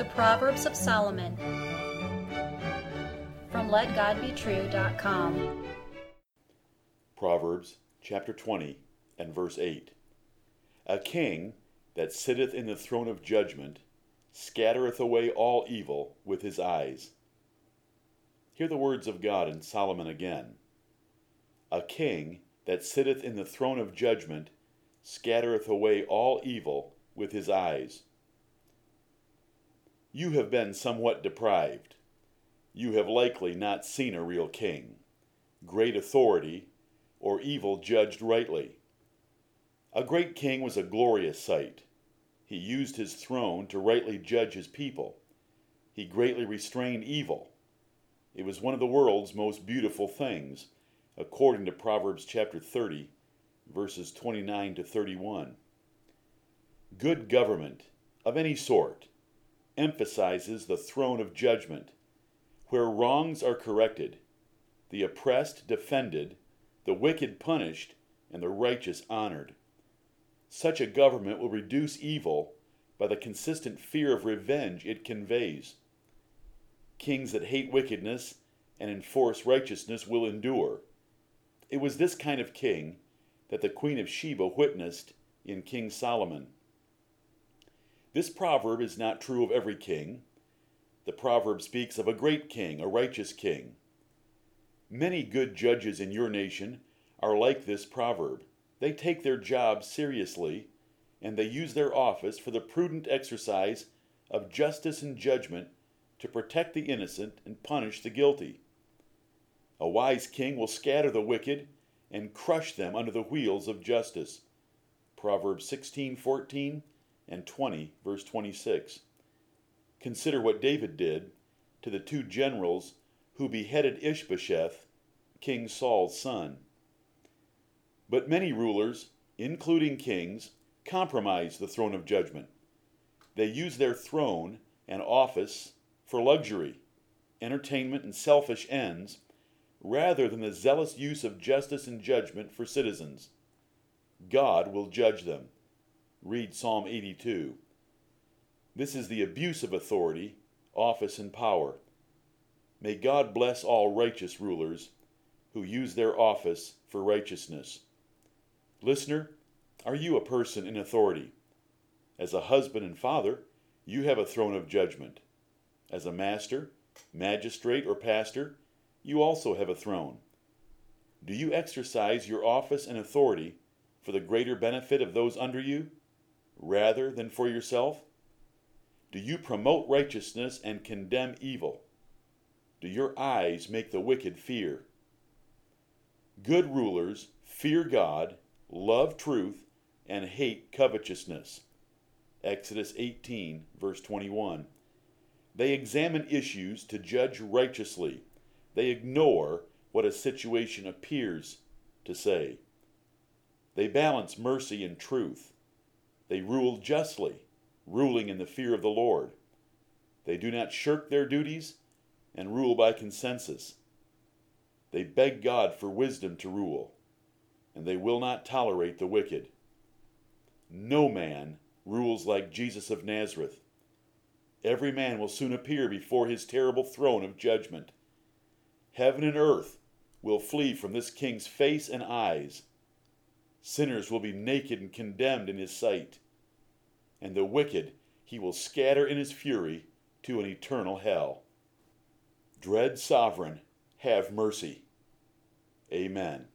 The Proverbs of Solomon from LetGodBetrue.com. Proverbs chapter 20 and verse 8. A king that sitteth in the throne of judgment scattereth away all evil with his eyes. Hear the words of God in Solomon again. A king that sitteth in the throne of judgment scattereth away all evil with his eyes. You have been somewhat deprived. You have likely not seen a real king, great authority, or evil judged rightly. A great king was a glorious sight. He used his throne to rightly judge his people. He greatly restrained evil. It was one of the world's most beautiful things, according to Proverbs chapter 30, verses 29 to 31. Good government, of any sort, emphasizes the throne of judgment, where wrongs are corrected, the oppressed defended, the wicked punished, and the righteous honored. Such a government will reduce evil by the consistent fear of revenge it conveys. Kings that hate wickedness and enforce righteousness will endure. It was this kind of king that the Queen of Sheba witnessed in King Solomon. This proverb is not true of every king. The proverb speaks of a great king, a righteous king. Many good judges in your nation are like this proverb. They take their job seriously, and they use their office for the prudent exercise of justice and judgment to protect the innocent and punish the guilty. A wise king will scatter the wicked and crush them under the wheels of justice. Proverbs 16:14 and 20 verse 26. Consider what David did to the two generals who beheaded Ishbosheth, King Saul's son. But many rulers, including kings, compromise the throne of judgment. They use their throne and office for luxury, entertainment, and selfish ends, rather than the zealous use of justice and judgment for citizens. God will judge them. Read Psalm 82. This is the abuse of authority, office, and power. May God bless all righteous rulers who use their office for righteousness. Listener, are you a person in authority? As a husband and father, you have a throne of judgment. As a master, magistrate, or pastor, you also have a throne. Do you exercise your office and authority for the greater benefit of those under you, rather than for yourself? Do you promote righteousness and condemn evil? Do your eyes make the wicked fear? Good rulers fear God love truth, and hate covetousness. Exodus 18, verse 21. They examine issues to judge righteously. They ignore what a situation appears to say. They balance mercy and truth. They rule justly, ruling in the fear of the Lord. They do not shirk their duties and rule by consensus. They beg God for wisdom to rule and they will not tolerate the wicked. No man rules like Jesus of Nazareth. Every man will soon appear before his terrible throne of judgment. Heaven and earth will flee from this king's face and eyes. Sinners will be naked and condemned in his sight, and the wicked he will scatter in his fury to an eternal hell. Dread Sovereign, have mercy. Amen.